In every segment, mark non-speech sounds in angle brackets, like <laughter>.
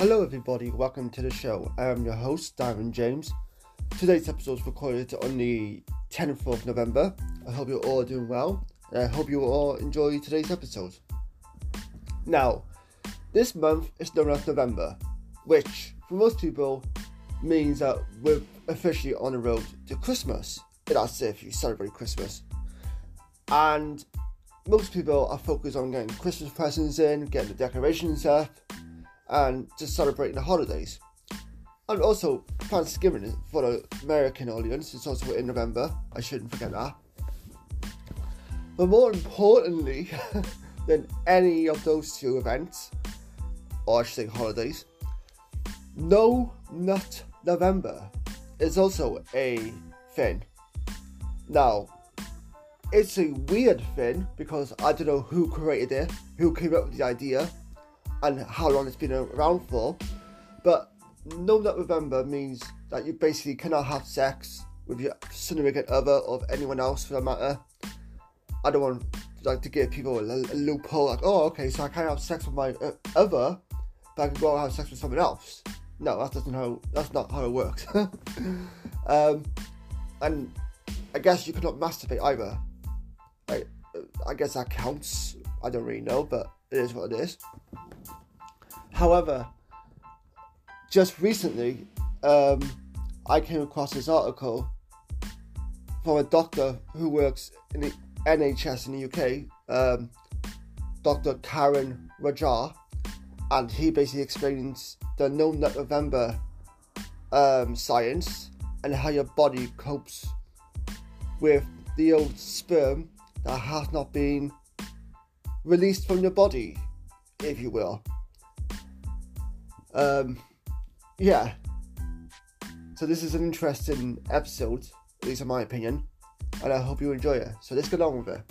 Hello, everybody. Welcome to the show. I am your host, Darren James. Today's episode is recorded on the 10th of November. I hope you're all doing well, and I hope you all enjoy today's episode. Now, this month is known as November, which for most people means that we're officially on the road to Christmas. That's if you celebrate Christmas. And most people are focused on getting Christmas presents in, getting the decorations up, and just celebrating the holidays. And also, Thanksgiving for the American audience is also in November. I shouldn't forget that. But more importantly <laughs> than any of those two events, or I should say holidays, No Nut November is also a thing. Now, it's a weird thing because I don't know who created it, who came up with the idea, and how long it's been around for. But No Nut November means that you basically cannot have sex with your significant other or anyone else for that matter. I don't want like to give people a, a loophole like, oh, okay, so I can't have sex with my uh, other, but I can go and have sex with someone else. No, that doesn't how that's not how it works. <laughs> um, and I guess you cannot masturbate either. Like, I guess that counts. I don't really know, but it is what it is. However, just recently, um, I came across this article from a doctor who works in the NHS in the UK, um, Dr. Karan Rajan, and he basically explains the No Nut November um, science and how your body copes with the old sperm that has not been released from your body, if you will. Um, yeah. So this is an interesting episode, at least in my opinion, and I hope you enjoy it. So let's get on with it.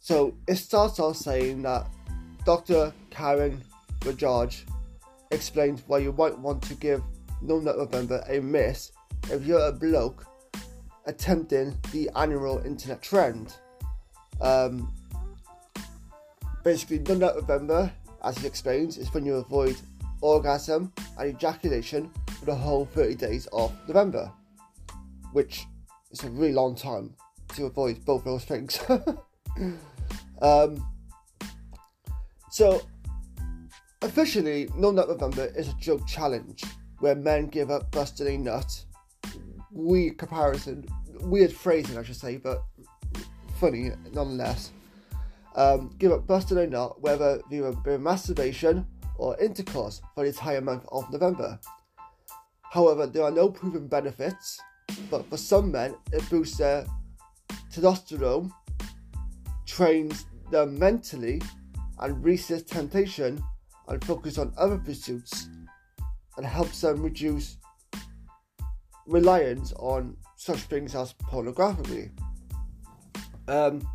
So it starts off saying that Dr. Karan Rajan explains why you might want to give No Nut November a miss if you're a bloke attempting the annual internet trend. Um, basically, No Nut November, as he explains, is when you avoid orgasm and ejaculation for the whole 30 days of November, which is a really long time to avoid both those things. <laughs> um, so, officially, No Nut November is a joke challenge where men give up busting a nut. Weird comparison, weird phrasing, I should say, but funny nonetheless. Um, give up whether via masturbation or intercourse, for the entire month of November. However, there are no proven benefits, but for some men, it boosts their testosterone, trains them mentally, and resists temptation and focus on other pursuits and helps them reduce reliance on such things as pornography. Um,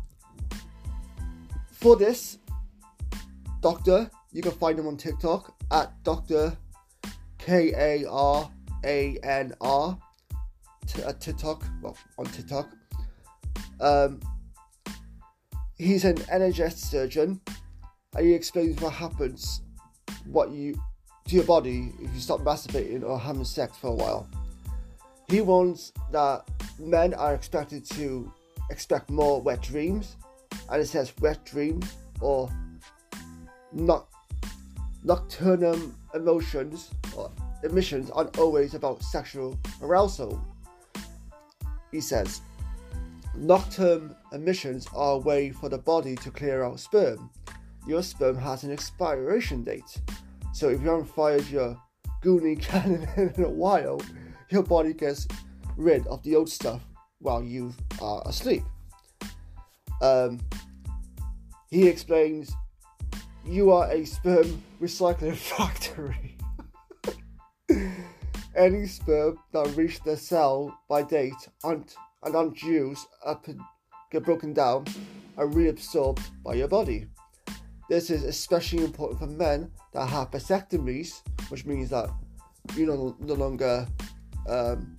for this, Doctor, you can find him on TikTok at Doctor K A R A N R at TikTok, well, on TikTok. Um, he's an NHS surgeon and he explains what happens, what you to your body if you stop masturbating or having sex for a while. He warns that men are expected to expect more wet dreams, and it says wet dreams or not nocturnal emotions or emissions aren't always about sexual arousal. He says nocturnal emissions are a way for the body to clear out sperm. Your sperm has an expiration date, so if you haven't fired your goonie <laughs> cannon in a while, your body gets rid of the old stuff while you are asleep. Um, he explains you are a sperm recycling <laughs> factory. Any sperm that reach the sell by date and, and unused up get broken down and reabsorbed by your body. This is especially important for men that have vasectomies, which means that you're no, no longer um,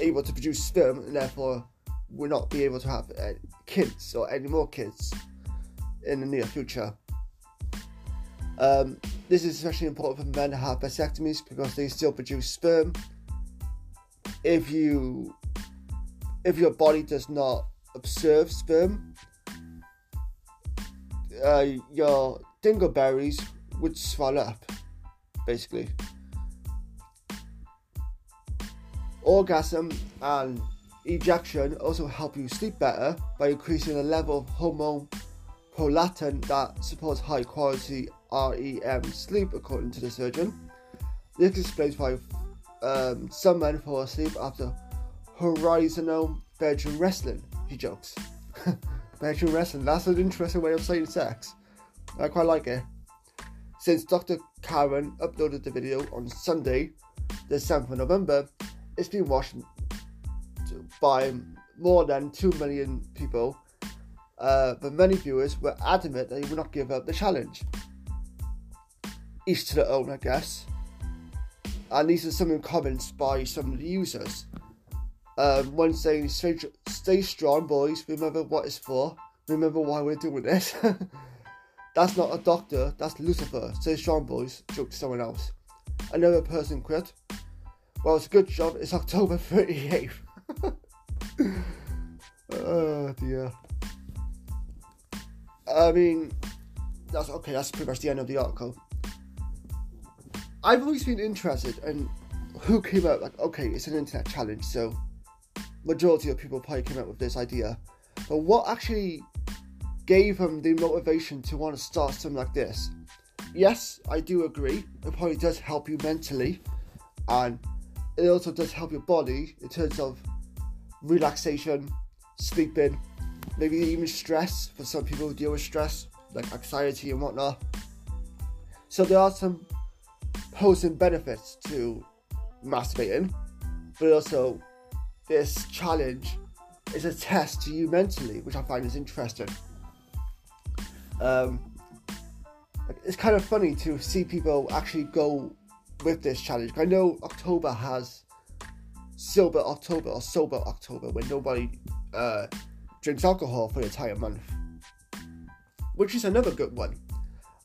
able to produce sperm and therefore will not be able to have uh, kids or any more kids in the near future. Um, this is especially important for men who have vasectomies because they still produce sperm. If you if your body does not observe sperm, uh, your dingleberries would swell up, basically. Orgasm and ejection also help you sleep better by increasing the level of hormone prolactin that supports high quality REM sleep, according to the surgeon. This explains why um, some men fall asleep after horizontal bedroom wrestling, he jokes. <laughs> bedroom wrestling, that's an interesting way of saying sex. I quite like it. Since Dr. Karan uploaded the video on Sunday, the 7th of November, it's been watched by more than 2 million people, uh, but many viewers were adamant that they would not give up the challenge. Each to their own, I guess. And these are some of the comments by some of the users. Um, one saying, stay, stay strong, boys, remember what it's for, remember why we're doing this. <laughs> that's not a doctor, that's Lucifer. Stay strong, boys, joked someone else. Another person quit. Well, it's a good job, it's October 38th. Ah, oh dear. I mean, that's okay, that's pretty much the end of the article. I've always been interested in who came out, like, okay, it's an internet challenge, so majority of people probably came up with this idea. But what actually gave them the motivation to want to start something like this? Yes, I do agree. It probably does help you mentally, and it also does help your body in terms of relaxation, sleeping, maybe even stress for some people who deal with stress, like anxiety and whatnot. So there are some pros and benefits to masturbating, but also this challenge is a test to you mentally, which I find is interesting. Um, it's kind of funny to see people actually go with this challenge. I know October has sober October or sober October when nobody uh, drinks alcohol for the entire month, which is another good one.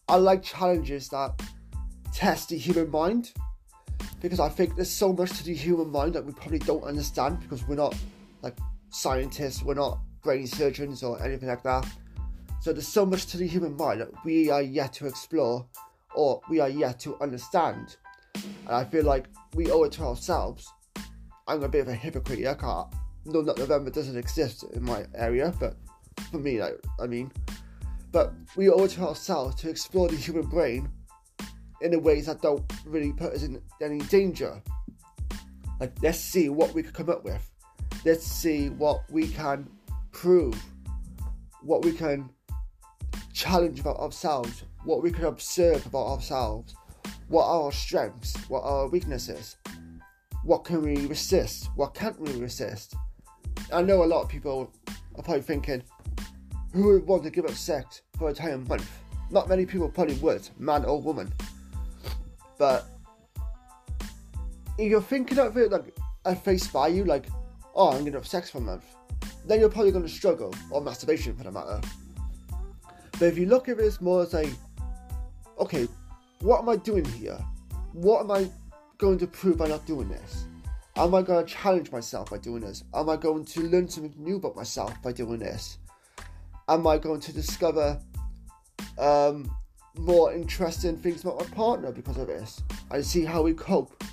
I like challenges that test the human mind because I think there's so much to the human mind that we probably don't understand because we're not like scientists, we're not brain surgeons or anything like that. So there's so much to the human mind that we are yet to explore or we are yet to understand. And I feel like we owe it to ourselves I'm a bit of a hypocrite I can't. No, not November doesn't exist in my area, but for me, like, I mean, but we owe it to ourselves to explore the human brain in the ways that don't really put us in any danger. Like, let's see what we can come up with. Let's see what we can prove, what we can challenge about ourselves, what we can observe about ourselves, what are our strengths, what are our weaknesses, what can we resist? What can't we resist? I know a lot of people are probably thinking, who would want to give up sex for a entire month? Not many people probably would, man or woman. But if you're thinking of it like at face value, like, oh, I'm gonna have sex for a month, then you're probably gonna struggle, or masturbation for the matter. But if you look at this more as a, okay, what am I doing here? What am I going to prove by not doing this? Am I going to challenge myself by doing this? Am I going to learn something new about myself by doing this? Am I going to discover um, more interesting things about my partner because of this? And see how we cope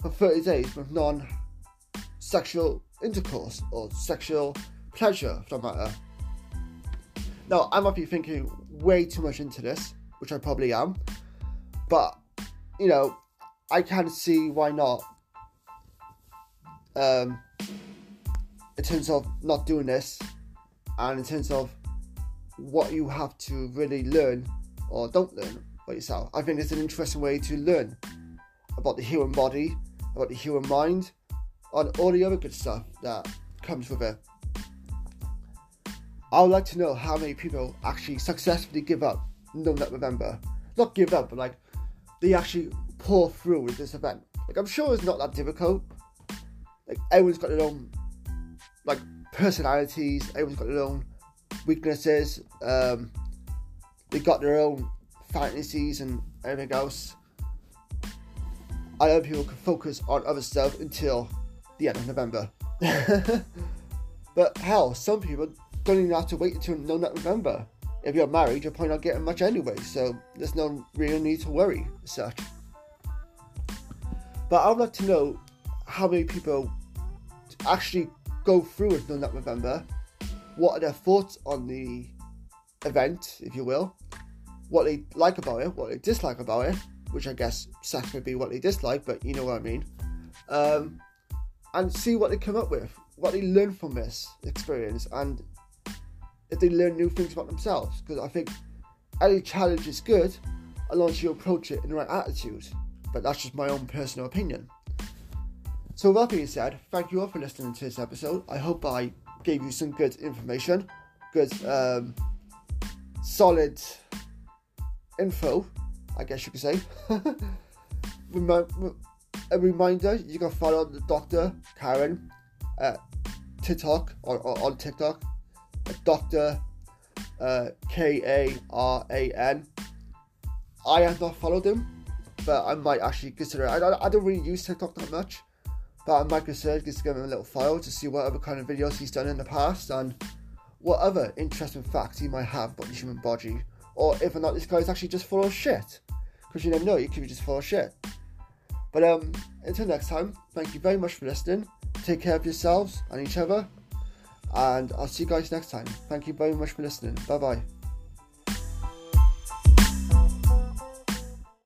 for 30 days with non sexual intercourse or sexual pleasure for that matter. Now, I might be thinking way too much into this, which I probably am, but you know, I can see why not. Um, in terms of not doing this, and in terms of what you have to really learn or don't learn about yourself, I think it's an interesting way to learn about the human body, about the human mind, and all the other good stuff that comes with it. I would like to know how many people actually successfully give up No Nut November. Not give up, but like they actually pull through with this event. Like I'm sure it's not that difficult. Like everyone's got their own like personalities, everyone's got their own weaknesses, um, they got their own fantasies and everything else. I hope people can focus on other stuff until the end of November. <laughs> but hell, some people don't even have to wait until November. If you're married, you're probably not getting much anyway, so there's no real need to worry as such. But I would like to know how many people actually go through and with None November. What are their thoughts on the event, if you will? What they like about it, what they dislike about it, which I guess sex would be what they dislike, but you know what I mean. Um, and see what they come up with, what they learn from this experience, and if they learn new things about themselves. Because I think any challenge is good as long as you approach it in the right attitude. But that's just my own personal opinion. So, with that being said, thank you all for listening to this episode. I hope I gave you some good information, good, um, solid info, I guess you could say. <laughs> a reminder you can follow the doctor Karan at TikTok or, or on TikTok Dr. Uh, K A R A N. I have not followed him, but I might actually consider it. I, I don't really use TikTok that much, but I might consider just give him a little file to see what other kind of videos he's done in the past and what other interesting facts he might have about the human body, or if or not this guy's actually just full of shit. Because you never know, he could be just full of shit. But um, until next time, thank you very much for listening. Take care of yourselves and each other and I'll see you guys next time. Thank you very much for listening. Bye bye.